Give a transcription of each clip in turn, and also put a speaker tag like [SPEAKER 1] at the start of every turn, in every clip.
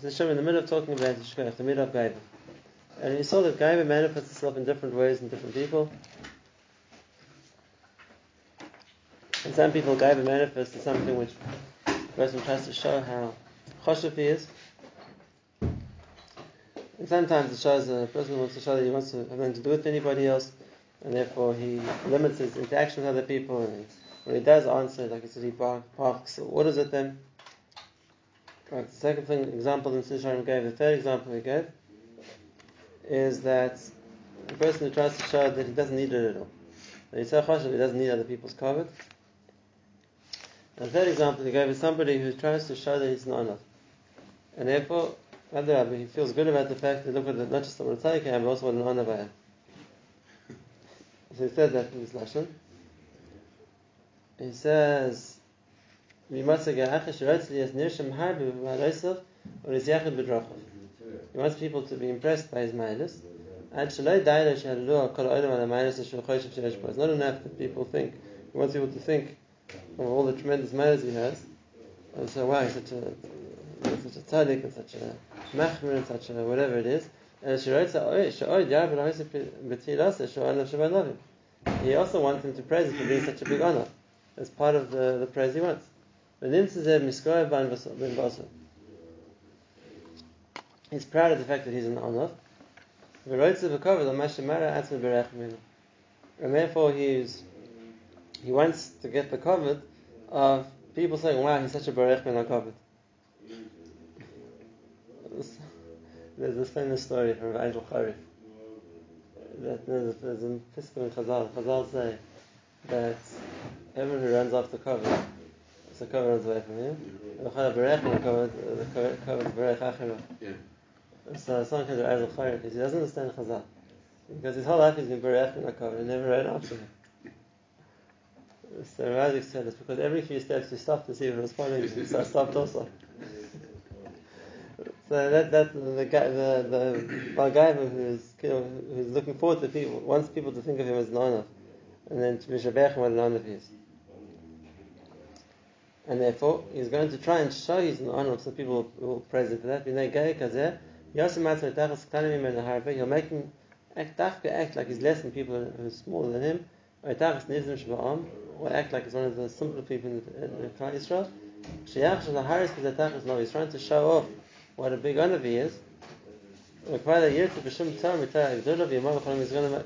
[SPEAKER 1] So Hashem in the middle of talking about the middle of Gaiva. And we saw that Gaiva manifests itself in different ways in different people. And some people, Gaiva manifests as something which the person tries to show how choshev he is. And sometimes it shows a person wants to show that he wants to have nothing to do with anybody else, and therefore he limits his interaction with other people. And when he does answer, like I said, he parks orders at them. Right, the second thing, example that Sisharim gave, the third example he gave, is that the person who tries to show that he doesn't need it at all. That he's so choshev, he doesn't need other people's covet. The third example he gave is somebody who tries to show that he's not enough. And therefore, Rabbi, he feels good about the fact that look at not just what a tzaddik but also what an anav I. So he says that in his lashon. He says, He wants people to be impressed by his mindness. It's not enough that people think, he wants people to think of all the tremendous manners he has. And so, wow, he's such a, such a tzaddik and such a machmir and such a whatever it is. He also wants him to praise him for being such a big anav. As part of the, the praise he wants. He's proud of the fact that he's an anav. And therefore he's he wants to get the covet of people saying, wow, he's such a Baruch Ben HaKovet. There's this famous story from Angel Charif. That there's, there's a Piskun Chazal. Chazal say that everyone who runs off the covet, so the covet runs away from him. The Baruch Ben HaKovet, the covet Baruch Achim. So someone comes to Angel Charif because he doesn't understand Chazal. Because his whole life he's been Baruch Ben HaKovet and never ran after him. So Razik said it's because every few steps you stop to see if it was following you, so I stopped also. So that that's the guy, the the Balgaiva who's who's looking forward to people, wants people to think of him as Nanav, and then to be Mishabech what Nanav is. And therefore, he's going to try and show his Nanav so people will praise him for that. He'll make him act, act like he's less than people who are smaller than him, or act like he's one of the simpler people in the, Israel. He's trying to show off what a big anav he is. He's going to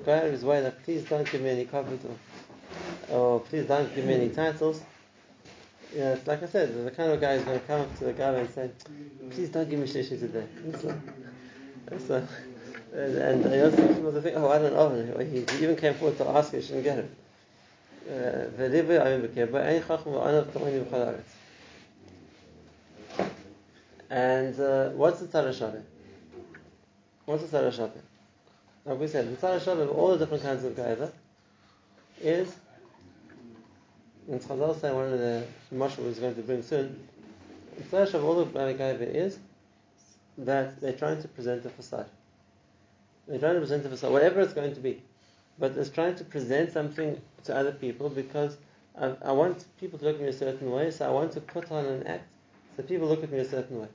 [SPEAKER 1] go out of his way that please don't give me any covet or, or please don't give me any titles. You know, like I said, the kind of guy who's going to come up to the guy and say, please don't give me shishi today. It's and, I also people to think, oh, I don't know. He, he even came forward to ask, if he shouldn't get it. And uh, what's the Tzara? What's the Tzara? Like we said, the Tzara of all the different kinds of gaiva is, and Chazal say one of the Mashal is going to bring soon, the Shaveh of all the gaiva is that they're trying to present a facade. They're trying to present a facade, whatever it's going to be. But it's trying to present something to other people because I, I want people to look at me a certain way, so I want to put on an act so people look at me a certain way.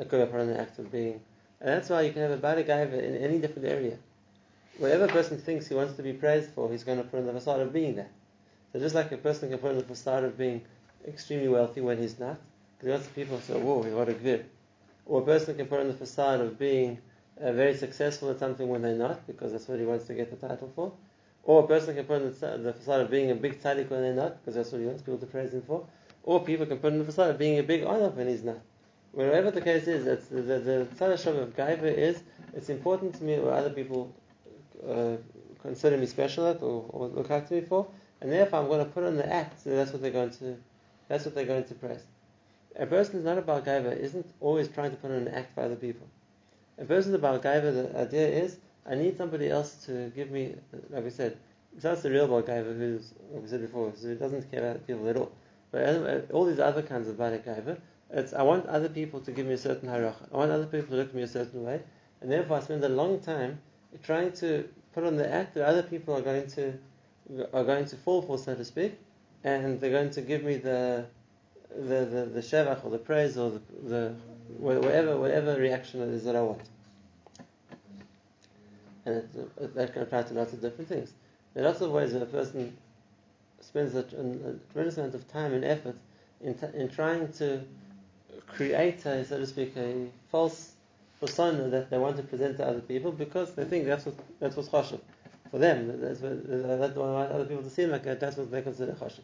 [SPEAKER 1] I could put on an act of being. And that's why you can have a bad in any different area. Whatever person thinks he wants to be praised for, he's going to put on the facade of being that. So just like a person can put on the facade of being extremely wealthy when he's not, because he wants people say, whoa, what a good. Or a person can put on the facade of being uh, very successful at something when they're not, because that's what he wants to get the title for. Or a person can put on the, the facade of being a big tzaddik when they're not, because that's what he wants people to praise him for. Or people can put on the facade of being a big anav when he's not. Wherever the case is, it's, the, the, the tzaddik of gaiva is, it's important to me what other people uh, consider me special at or, or, look up to me for, and therefore I'm going to put on the act, so that's what they're going to, that's what they're going to praise. A person who's not about gaiva isn't always trying to put on an act for other people. A person about gaiva, the idea is, I need somebody else to give me, like we said, that's the real Balgaiva who's, like we said before, so he doesn't care about people at all. But uh, all these other kinds of Balgaiva, it's I want other people to give me a certain haracha. I want other people to look at me a certain way, and therefore I spend a long time trying to put on the act that other people are going to are going to fall for, so to speak, and they're going to give me the the the, the shevach or the praise or the, the whatever, whatever reaction it is that I want. And it, it, uh, that can apply to lots of different things. There are lots of ways that a person spends a, a, tremendous amount of time and effort in, t- in trying to create a, so to speak, a false persona that they want to present to other people because they think that's what that's what's chashuv for them. That's what, that's what other people to see like that. That's what they consider chashuv.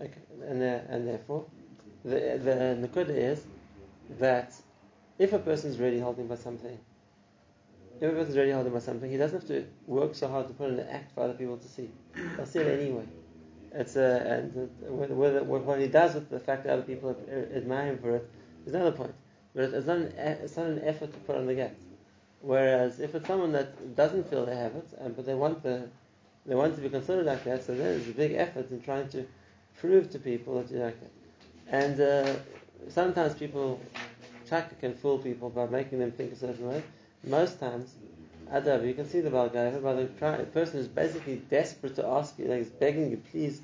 [SPEAKER 1] Okay, and uh, and therefore, the the nakuda is that if a person is really holding by something, if a person is really holding by something, he doesn't have to work so hard to put in an act for other people to see. They'll see it anyway. It's a, uh, and whether, what he does with the fact that other people admire him for it is another point. But it's not, an, it's not an effort to put on the gap. Whereas if it's someone that doesn't feel they have it, and, but they want the they want to be considered like that, so there's a big effort in trying to prove to people that you're like that. And uh, sometimes people, chaka can fool people by making them think a certain way. Most times, Adab, you can see the Balgaiva by the person who's basically desperate to ask you, like he's begging you, please,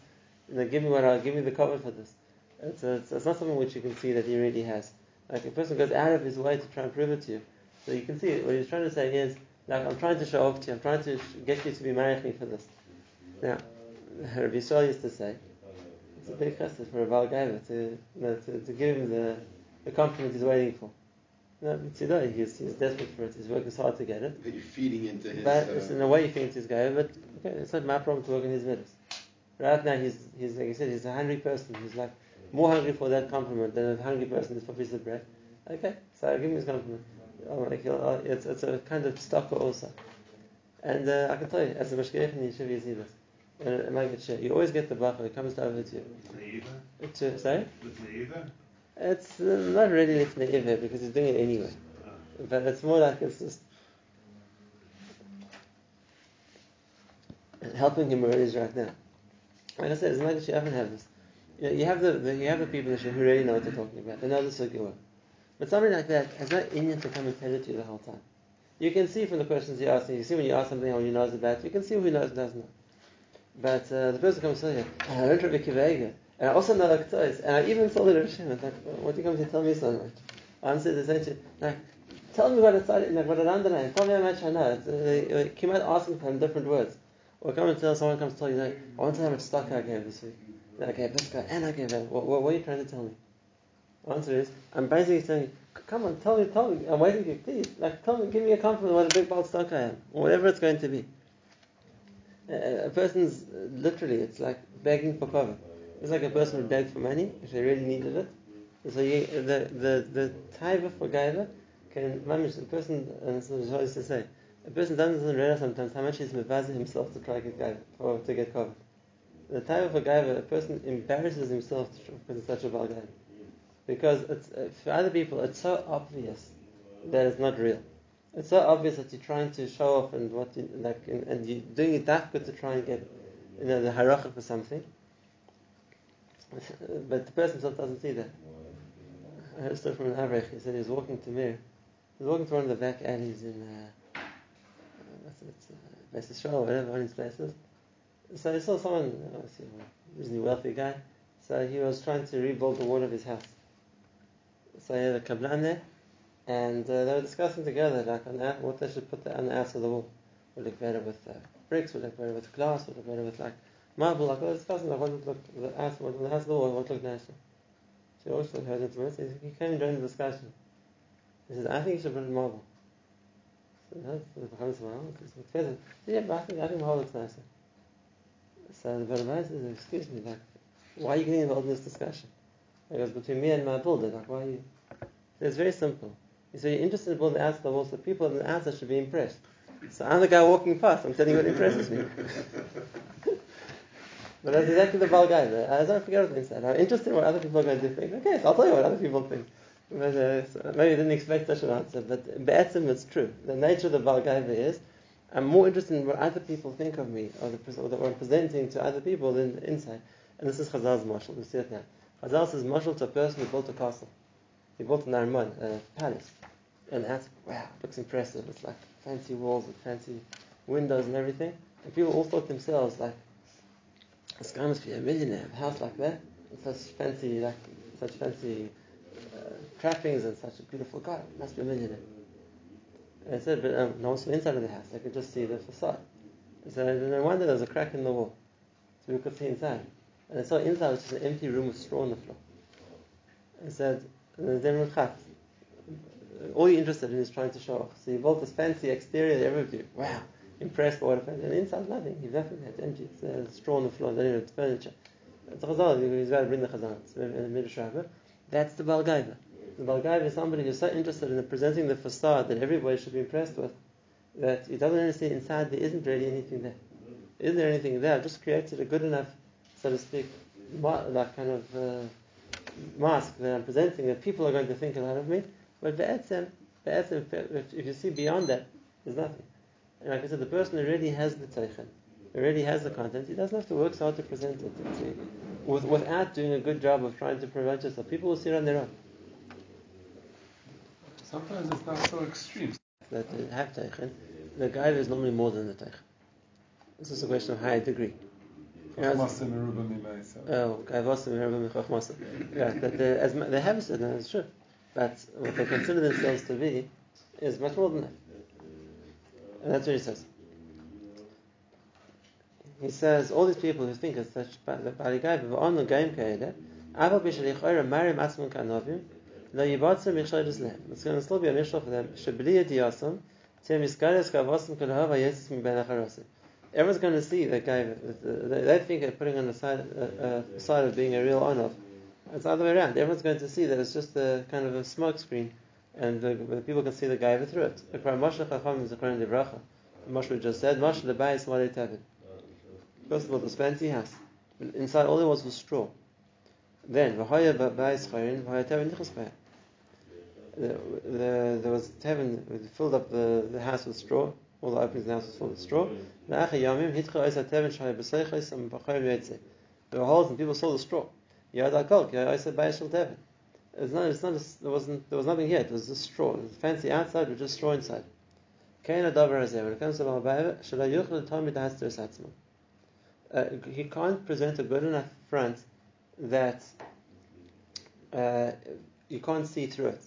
[SPEAKER 1] you know, give me what I'll give me the cover for this. It's, a, it's, it's, not something which you can see that he really has. Like a person goes out of his way to try and prove it to you. So you can see. What he's trying to say is, like, I'm trying to show off to you, I'm trying to get you to be married me for this. Now, Rabbi Yisrael used to say, it's a big chesed for a Balgaiva to, you know, to, to give him the, the compliment he's waiting for. No, Mitzidai, he's, he's desperate for it. He's working hard to get it.
[SPEAKER 2] But you're feeding into his.
[SPEAKER 1] But uh, in a way, you feed into his guy. But okay, it's not my problem to work in his middle. Right now, he's, he's like I said, he's a hungry person. He's like more hungry for that compliment than a hungry person is for a piece of bread. Okay, so I'll give him his compliment. Uh, it's, it's a kind of stalker also. And uh, I can tell you, as a mashgiach in yeshiva, you see this. And a share. You always get the bacher who comes over to you. To, sorry? It's uh, not really lifnei iver because he's doing it anyway. But it's more like it's just helping him where he is right now. Like I said, it's not that you often have this. You, know, you have the, the, you have the people who really know what they're talking about. They know the sugya But somebody like that has no Indian to come and tell it to you the whole time. You can see from the questions you ask, you see when you ask something how he knows about, you can see who knows and doesn't know. But uh, the person comes and says, I learned Rabbi Akiva and I also know Aktois, and I even saw the Rosh Hashanah, like, what do you come to tell me so much? I answered essentially, like, tell me what it's like, what it underlines, tell me how much I know. Uh, came out asking for different words. Or come and tell someone comes to tell you, like, I want to know how much stock I gave this week. Like, I gave this guy, and I gave that. What, what, what, are you trying to tell me? Answer is, I'm basically saying, come on, tell me, tell me. I'm waiting for you, please. Like, tell me, give me a compliment what a big bald stock I am, or whatever it's going to be. A, a person's uh, literally, it's like begging for cover. It's like a person would beg for money if they really needed it. So you, the the the taiva for gaiva can manage the person, and this is what to say. A person doesn't realize sometimes how much he's mevazah himself to try to get gaiva or to get covered. The taiva for gaiva, a person embarrasses himself because it's such a gaiva. Because for other people, it's so obvious that it's not real. It's so obvious that you're trying to show off and what you, like, and, and you're doing it that good to try and get, you know, the haracha for something but the person himself doesn't see that. I heard a story from an Avrech. He said he was walking to Mir. He was walking to one of the back alleys in uh, what's it, uh, whatever, one of these places. So he saw someone, obviously a reasonably wealthy guy. So he was trying to rebuild the wall of his house. Had a and uh, they were discussing together like on that, what they should put on the outside of the wall. Would look better with uh, bricks? Would look better with glass? Would look better with like marble, like they was discussing, like what would look, the ass, what the ass law, what looked nicer. She also heard it from us. He came and joined the discussion. He says, I think you should put marble. So the Chavis Mahal. He says, yeah, but I think, I think marble looks nicer. So the Barabas says, excuse me, like, why are you getting involved in this discussion? It goes between me and my builder, like, why are you? It's very simple. You say you're interested in building the outside wall, so people on the outside should be impressed. So I'm the guy walking past, I'm telling you what impresses me. But that's exactly the Baal guy. I don't forget what said. I'm interested in what other people are going to think. Okay, so I'll tell you what other people think. But, uh, so maybe I didn't expect such an answer, but Be'etzim it's true. The nature of the Baal is, I'm more interested in what other people think of me, or, the, or what I'm presenting to other people than inside. And this is Chazal's mashal. We see it now. Chazal says mashal to a person who built a castle. He built an Armon, a palace. And that's, wow, looks impressive. It's like fancy walls with fancy windows and everything. And people all thought themselves like, this guy must be a millionaire, a house like that, such fancy, like such fancy uh, trappings and such a beautiful guy. Must be a millionaire. And I said, but um, no one's from the inside of the house. They could just see the facade. I said, no wonder there's a crack in the wall. So we could see inside. And I saw inside, which is an empty room with straw on the floor. I said, then all you're interested in is trying to show off. So you built this fancy exterior, everybody, wow, impressed by what it And inside, nothing. You've nothing. It's empty. It's uh, straw on the floor. Then it's furniture. It's a chazal. He's got to bring the chazal. It's That's the Balgaiva. The Balgaiva is somebody who's so interested in presenting the facade that everybody should be impressed with that he doesn't understand inside there isn't really anything there. Isn't there anything there? I've just created a good enough, so to speak, like kind of uh, mask that I'm presenting that people are going to think a lot of me. But be'etzem, be'etzem, if you see beyond that, there's nothing. And like I said, the person already has the teichen, already has the content. He doesn't have to work so hard to present it. With, without doing a good job of trying to promote yourself, people will see it on their own.
[SPEAKER 2] Sometimes it's not so extreme.
[SPEAKER 1] That they have teichen, the guy is normally more than the teichen. This is a question of high degree. Oh, yeah, that they, uh, as they have said, and uh, it's true. But what they consider themselves to be is much more than that. And that's what he says. He says all these people who think it's such the baligai but on the game kaida, eh? aval b'shalichoyra marim atzmon kanovim, lo yibatzim michshoydes lehem. It's going to still be a mishal for them. Shabliya diyasam, tem iskares kavasim kalahava yesis mi ben acharosim everyone's going to see that guy. They think they're putting on the side, uh, uh, side of being a real onof. It's the other way around. Everyone's going to see that it's just a kind of a smoke screen, and the, the people can see the guy through it. Moshe Chacham is the Quran Devracha. Moshe just said, Moshe the Bayis Tevin. First of all, this fancy house. Inside, all there was was straw. Then, V'haya Bayis Chayrin, V'haya Tevin Nichas the, the, there was Tevin, filled up the, the house with straw, all the openings in the house was full of straw. There were holes and people saw the straw. It's not, it's not, there wasn't, there was nothing here. It was just straw. It was fancy outside, but just straw inside. When it comes to uh, he can't present a good enough front that uh, you can't see through it.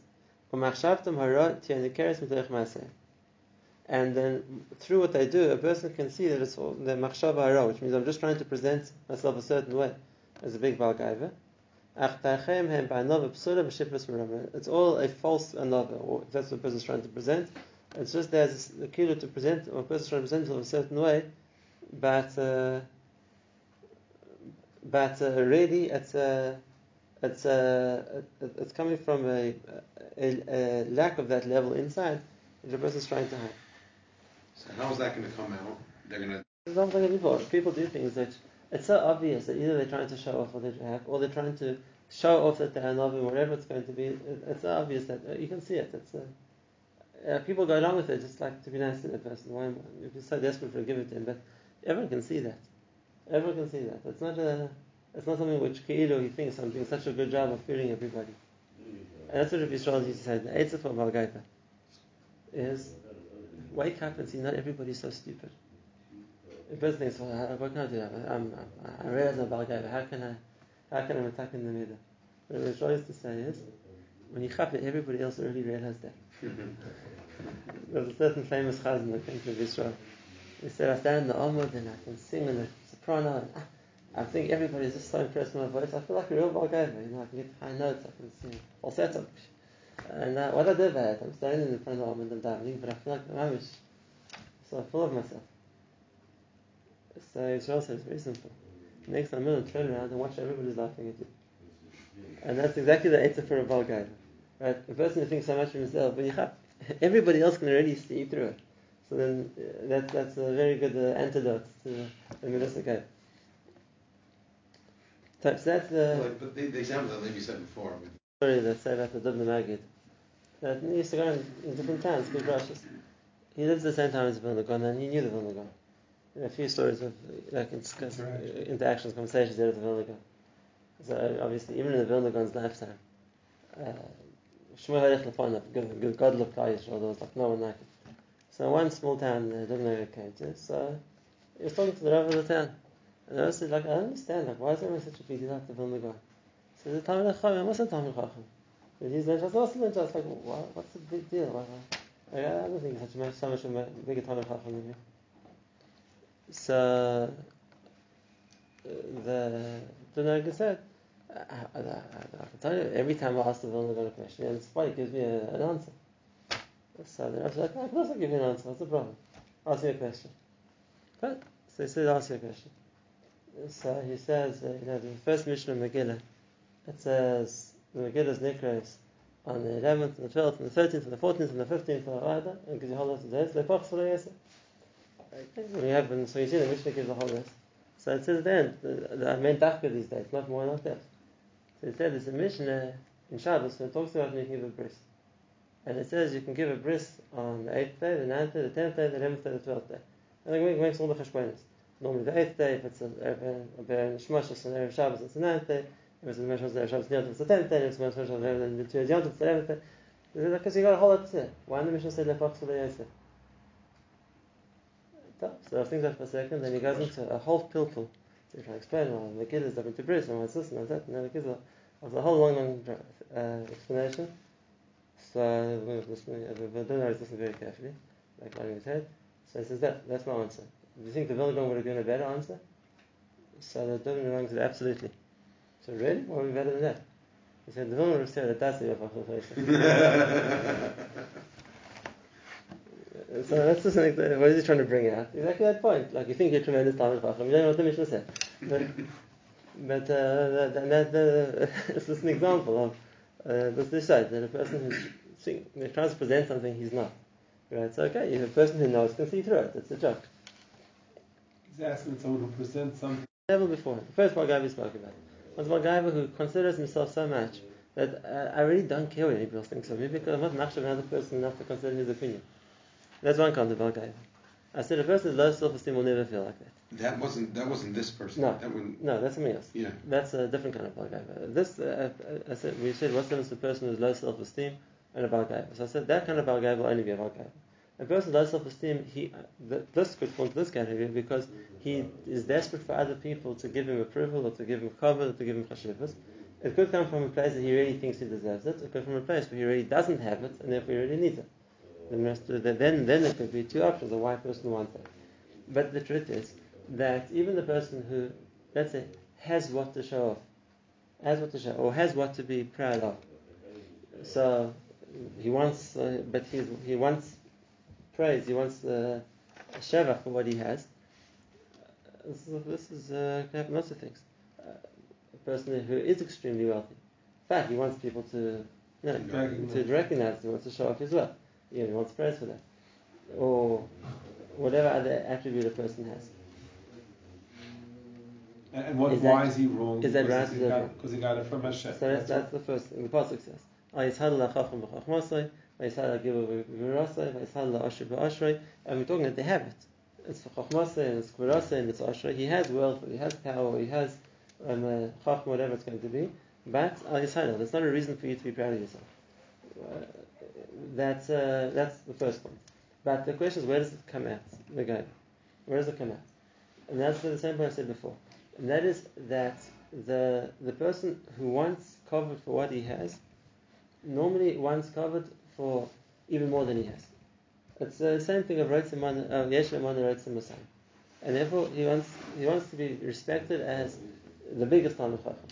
[SPEAKER 1] And then through what they do, a person can see that it's all the machshava which means I'm just trying to present myself a certain way as a big balgaiva. It's all a false another, or if that's what a person is trying to present. It's just there's a kilo to present, or a person is trying to present himself a certain way, but uh, but uh, really it's uh, it's uh, it's coming from a, a, a lack of that level inside, which a person is trying to hide.
[SPEAKER 3] So how is that going to come out? They're going to.
[SPEAKER 1] People, people do things that it's so obvious that either they're trying to show off what they have, or they're trying to show off that they're Novim, whatever it's going to be. it's so obvious that uh, you can see it. It's uh, uh, people go along with it just like to be nice to the person. Why am I? If you're so desperate for give it to him, but everyone can see that. Everyone can see that. It's not a. It's not something which Keilu he thinks I'm doing such a good job of feeling everybody. And that's what Rabbi Yisrael used to say. The Eitzah for Malgaita is wake up and see not everybody's so stupid. The person thinks, well, uh, how, what can I do? I'm, I'm, I realize I'm Balgaiva. How can I, how can I attack in the middle? What I'm trying to say is, when you chap it, everybody else already realized that. There's a certain famous chazan that came to Israel. He said, I stand in the Amud and I can sing in the soprano. And I, I think everybody's just so impressed with my voice. I feel like a real Balgaiva. You know, I can get high notes. I can sing falsetto. And uh, what I did it, I'm standing in front of them and I'm davening, but I feel like I'm So full of myself. So Israel says, it's very simple. Next time I'm going to turn around and watch everybody's laughing at you. And that's exactly the answer for a Baal guy. Right? A person who thinks so much of himself, but you have, everybody else can already see through it. So then uh, that, that's a very good uh, antidote to the Melissa guy. So that's the.
[SPEAKER 3] But the, the example that Levi said before.
[SPEAKER 1] Story that say about the Dubna Magid that he used to go in, in different towns, give brushes. He lived the same time as Vilna Gaon, and he knew the Vilna Gaon. a few stories of like interactions, conversations there with the Vilna Gaon. So obviously, even in the Vilna Gaon's lifetime, uh, Shmuel Harich Lefonov, good God looked Yisrael, there was like no one like it. So one small town uh, Dubna came to, so he was talking to the Rav of the town. And I said, like, I don't understand, like, why is everyone such a big deal like the Vilna Gaon? So the Talmud Chacham, the Talmud Chacham? But he's learned also learned It's like, what, what's the big deal? Why, I, I don't think such a so much of a bigger Tanakh Chacham than me. So the the Nagin said, I, I, I, I, can tell you, every time I ask the Vilna Gaon question, and it's funny, he gives me a, an answer. So the Rabbi like, I can also give you an answer. What's the problem? Ask me a question. But so he said, ask you a question. So he says, uh, you know, the first mission of Megillah, it says the Megillah's Nikras on the 11th and the 12th and the 13th and the 14th and the 15th of Avada, and gives you a whole list of days. They pop for the Okay, when you have, so you see the Mishnah gives a whole list. So it says then, the, the main dafka these days, not more, not less. So it said there's a Mishnah in Shabbos when it talks about making a bris. And it says you can give a bris on the 8th day, the 9th day, the 10th day, the 11th day, the 12th day. And it makes all the cheshbonis. Normally the 8th day, if it's a Ber Shmashas and Erev Shabbos, it's the 9th day. If it's a Meshach Erev Shabbos, it's the 10th day. Meshach the it's the 11th day. Because you got a whole lot to say. Why the Mishnah Lepach for the Yosef? So I think that for a second, then he goes into a whole pilpul to try to explain why the kid is different to bris and why it's and that, and then it gives a, a whole long, long uh, explanation. So we're the is listening very carefully, like nodding his head. So he says that, that's my answer. Do you think the Vilna would have given a better answer? So the donor said, absolutely. So really? What would be better than that? He said, the Vilna would have said that that's the So that's just like, what is he trying to bring out? Exactly that point. Like you think you're tremendous Talmud Chacham, you don't know what the Mishnah said. But, but uh, that, that, that, uh, it's just an example of uh, this decide that a person who's trying to present something he's not. Right? So okay, if a person who knows can see through it. It's a joke.
[SPEAKER 2] He's asking someone who presents something.
[SPEAKER 1] Level before. The first Balgaiva we spoke about was Balgaiva who considers himself so much that uh, I really don't care what anybody else thinks of me because I'm not much of another person enough to consider his opinion. That's one kind of Balgaiva. I said a person with low self-esteem will never feel like that.
[SPEAKER 3] That wasn't that wasn't this person.
[SPEAKER 1] No,
[SPEAKER 3] that one,
[SPEAKER 1] no, that's something else.
[SPEAKER 3] Yeah.
[SPEAKER 1] That's a different kind of Balgaiva. This, uh, I said, we said, what's the difference between a person with low self-esteem and a Balgaiva? So I said that kind of Balgaiva will only be a Balgaiva. A person with low self-esteem, he, uh, this could fall this category because he is desperate for other people to give him approval or to give him cover or to give him chashivas. It could come from a place that he really thinks he deserves it. It could come from a place where he really doesn't have it and therefore he really needs it. Then, then there could be two options: a why person wants it. But the truth is that even the person who, let's say, has what to show off, has what to show, or has what to be proud of. So he wants, uh, but he's, he wants praise. He wants uh, a sheva for what he has. Uh, this is uh, can happen lots of things. Uh, a person who is extremely wealthy, in fact, he wants people to, you know, to recognize. He wants to show off his wealth. You know, he wants praise for that, or whatever other attribute a person has.
[SPEAKER 2] And what,
[SPEAKER 1] Is
[SPEAKER 2] why
[SPEAKER 1] that-
[SPEAKER 2] is he wrong?
[SPEAKER 1] is that
[SPEAKER 2] Because
[SPEAKER 1] right
[SPEAKER 2] he got- Because he got it from Hashem.
[SPEAKER 1] So that's, that's the first thing. The pasuk says, And we're talking that they have it. It's for chachmasei and it's kvirasei and it's ashrei. He has wealth, he has power, he has um, uh, whatever it's going to be. But al yisrael, that's not a reason for you to be proud of yourself. Uh, that's uh, that's the first point. But the question is, where does it come out? The guy, where does it come out? And that's the same point I said before. And that is that the the person who wants covered for what he has normally wants covered for even more than he has. It's the same thing of Reitzimon, uh, Yesh Lemon Reitzim And therefore he wants he wants to be respected as the biggest Talmud Chacham,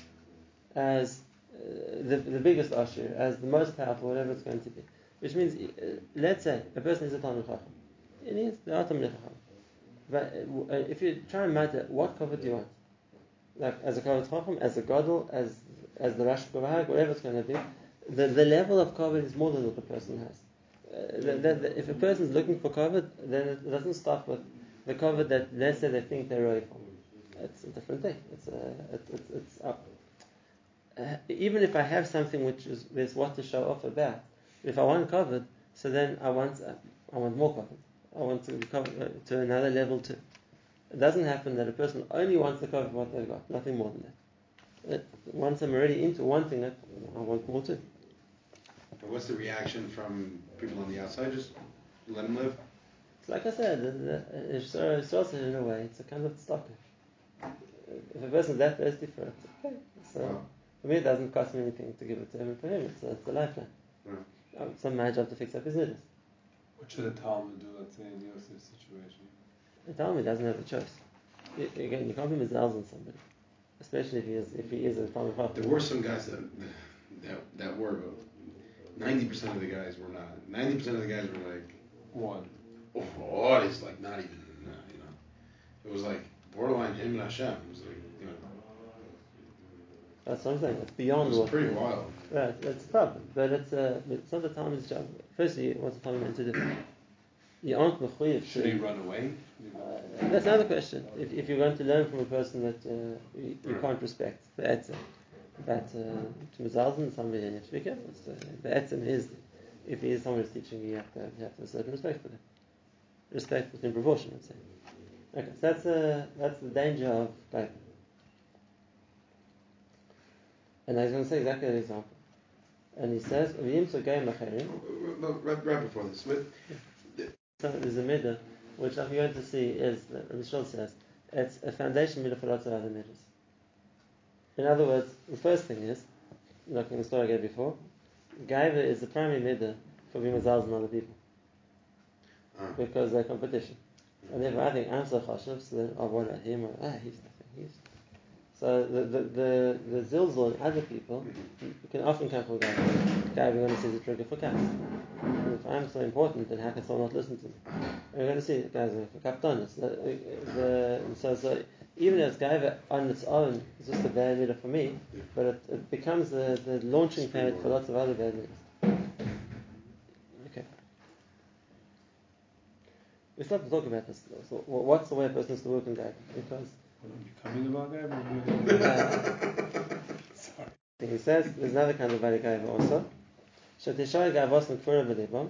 [SPEAKER 1] as uh, the, the biggest Ashir, as the most powerful, whatever it's going to be. Which means, uh, let's say a person is a Talmud Chacham. He is the Talmud Chacham. But uh, if you try and matter, what cover do you want? Like as a Kavod Chacham, as a Gadol, as as the Rash Kavahag, whatever it's going to be, the, the level of cover is more than what the person has. Uh, the, the, if a person is looking for cover, then it doesn't stop with the cover that let's say they think they're ready for. It's a different thing. It's uh, it, it's it's up. Uh, even if I have something which is there's what to show off about, if I want covered, so then I want uh, I want more covered. I want to cover uh, to another level too. It doesn't happen that a person only wants the cover what they've got, nothing more than that. It, once I'm already into wanting it, I want more too.
[SPEAKER 3] But what's the reaction from people on the outside? Just let them live.
[SPEAKER 1] It's like I said, the- the- it's uh, it's in a way, it's a kind of stalker. If a person's that thirsty for it, okay. So
[SPEAKER 3] Wow.
[SPEAKER 1] For me, it doesn't cost me anything to give it to him. For him, it's a, it's a lifeline.
[SPEAKER 3] Right.
[SPEAKER 1] Um, It's not my job to fix up his nidus.
[SPEAKER 2] What should a Talmud do, let's say, in Yosef's situation?
[SPEAKER 1] The Talmud doesn't have a choice. Y- Again, you can't be mizalz on somebody, especially if he is if he is a Talmud
[SPEAKER 3] There were some guys that that, that were, but ninety percent of the guys were not. Ninety percent of the guys were like,
[SPEAKER 2] One.
[SPEAKER 3] oh, it's like not even, no, you know. It was like borderline him and Hashem. It was like, you know,
[SPEAKER 1] That's what I'm saying. It's beyond
[SPEAKER 3] was
[SPEAKER 1] what.
[SPEAKER 3] pretty wild.
[SPEAKER 1] Right, that's a problem. But it's, uh, it's not the Talmud's job. Firstly, what's the Talmud meant to do? You aren't mechuyev
[SPEAKER 2] Should
[SPEAKER 1] to-
[SPEAKER 2] he run away?
[SPEAKER 1] Uh, that's another question. If, if you're going to learn from a person that uh, you, you can't respect, be'etzim, but uh, to mizalzen somebody, and you have to be careful. So, be'etzim is, if he is someone who's teaching you, have to, you have to have a certain respect for them. Respect within proportion, I'd say. Okay, so that's, uh, that's the danger of like. And I was going to say exactly that example. And he says, "V'yim tzogei macherim."
[SPEAKER 3] No, right, right before this, but
[SPEAKER 1] So there's a midah, which I'm going to see is, that Shul says, it's a foundation midah for lots of other middas. In other words, the first thing is, like in the story I gave before, Gaiva is the primary midah for being mazals and other people,
[SPEAKER 3] uh,
[SPEAKER 1] because they're competition. And therefore I think I'm so chashav, so then, oh, what about him? Or, ah, he's nothing, he's... So the, the, the, the zilzal in other people can often come from Gaiva. Gaiva, we're going to see the trigger for cats. If I'm so important, then how can someone not listen to me? We're going to see guys for kaptanis. The, the, so, so even as Gaiva on its own is just a bad midah for me, but it, it becomes the, the launching pad for lots of other bad midahs. Okay. We still have to talk about this. So, what's the way a person has to work in Gaiva? Because
[SPEAKER 2] Becoming about Sorry.
[SPEAKER 1] he says there's another kind of bad Gaiva also. Shatishai Gavos Mekfura B'Libam,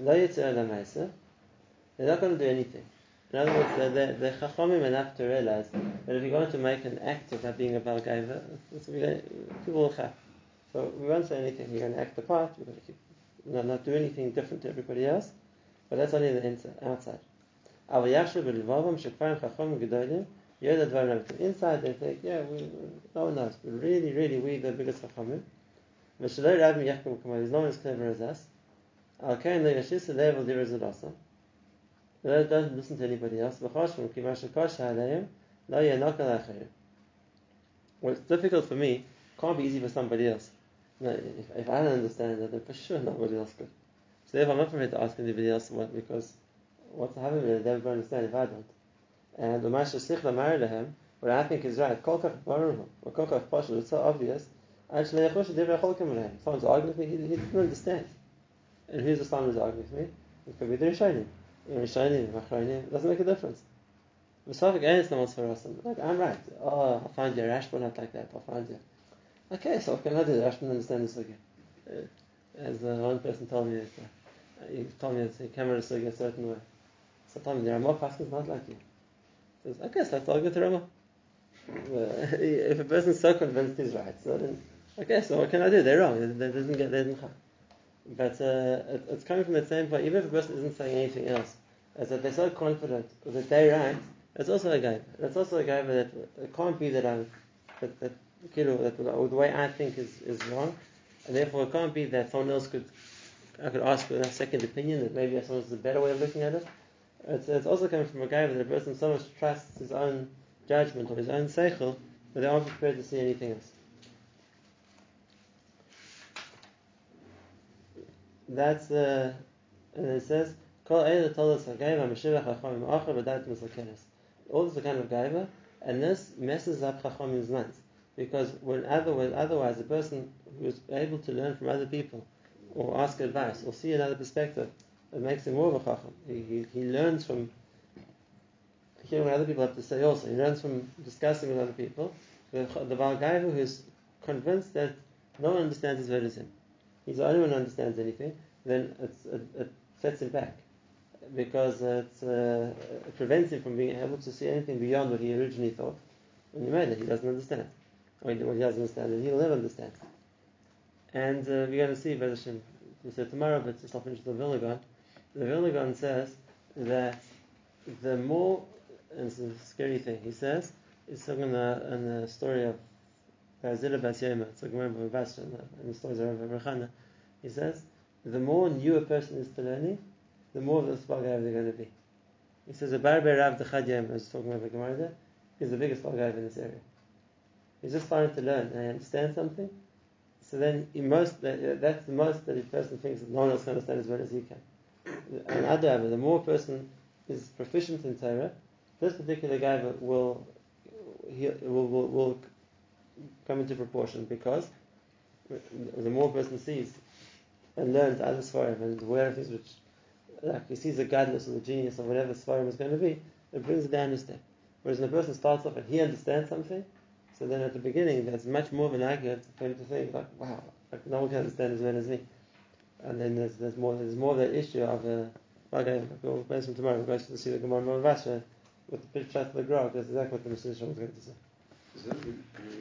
[SPEAKER 1] Lo Yitzir El HaMaisa, they're not going to do anything. In other words, they're, they're, they're chachomim enough to realize that if you're going to make an act of that being a Baal Gaiva, it's- we're going- people will chaf. So we won't say anything. You're going to act the part. We're going to keep, not, not do anything different to everybody else. But that's only the inside, outside. אבל יחשב בלבבם שכבר הם חכמים גדולים, ידע דברים אמיתיים. Inside they think, yeah, we, no one knows, but really, really, we the biggest חכמים. ושלא יראה מי יחכם כמוהו, there's no one as clever as us. על כן לא ישיס לב על דיבר No, don't listen to anybody else. What's difficult for me can't be easy for somebody else. No, if, if I don't understand it, then for sure nobody else could. So if I'm not prepared to ask anybody else what, because what's happening with it, they will understand if I don't. And Umash Sikhla him. what I think is right, Kolkach Baruch, or it's so obvious, actually Someone's arguing with me, he, he doesn't understand. And who's the someone who's arguing with me? It could be the Rishonim. Rishonim, doesn't make a difference. Like, I'm right. Oh, I'll find you a Rashba not like that, I'll find you. Okay, so what can I do? Rashba doesn't understand this again. Uh, as uh, one person told me, uh, he told me that he came out a certain way. So told him, the Ramah Pascal is not like you. He says, okay, so I have to argue the Ramah. If a person's so convinced he's right, so then, okay, so what can I do? They're wrong. They, they didn't get, they didn't come. But uh, it, it's coming from the same point. Even if a person isn't saying anything else, is that they're so confident that they're right. It's also a game. It's also a game that it can't be that I'm that that, kilo, that the way I think is, is wrong, and therefore it can't be that someone else could I could ask for a second opinion that maybe someone has a better way of looking at it. It's, it's also coming from a guy that a person so much trusts his own judgment or his own seichel that they aren't prepared to see anything else. That's the, and it says, Kol Eila told us. All this is a kind of Gaiva, and this messes up Chachamim's minds. Because when otherwise, otherwise a person who is able to learn from other people, or ask advice, or see another perspective, it makes him more of a Chacham. He, he, he learns from hearing what other people have to say also. He learns from discussing with other people. The, the Baal Gaiva who is convinced that no one understands as well as him. He's the only one understands anything, then it, it sets him back. Because uh, it prevents him from being able to see anything beyond what he originally thought. When he made it, he doesn't understand. Or he, he doesn't understand, and he'll never understand. And uh, we're going to see, Bezrat Hashem, we said tomorrow, but just I'll finish the Vilna Gaon. The says that the more, and it's a scary thing, he says, it's talking in the, story of it's like Gemara Bava and the stories of. He says, the more new a person is to learning, the more of the Spagav they're going to be. He says, a Barber Rav Dechad Yom, I was talking about the Gemara there, is the biggest Spagav in this area. He's just starting to learn and understand something. So then, he most, that, that's the most that a person thinks that no one else can understand as well as he can. And the more a person is proficient in Torah, this particular guy will, he, will, will, will come into proportion because the more a person sees and learns other svarim and aware of things which, like he sees the godless or the genius or whatever svarim is going to be, it brings it down a step. Whereas when a person starts off and he understands something, so then at the beginning there's much more of an argument for him to think like, wow, like no one can understand as well as me. And then there's, there's more there's more of the issue of uh, okay, we'll mention tomorrow. We're going to see the Gemara Vasha with the picture of the Grog. That's exactly what the Messiah was going to say.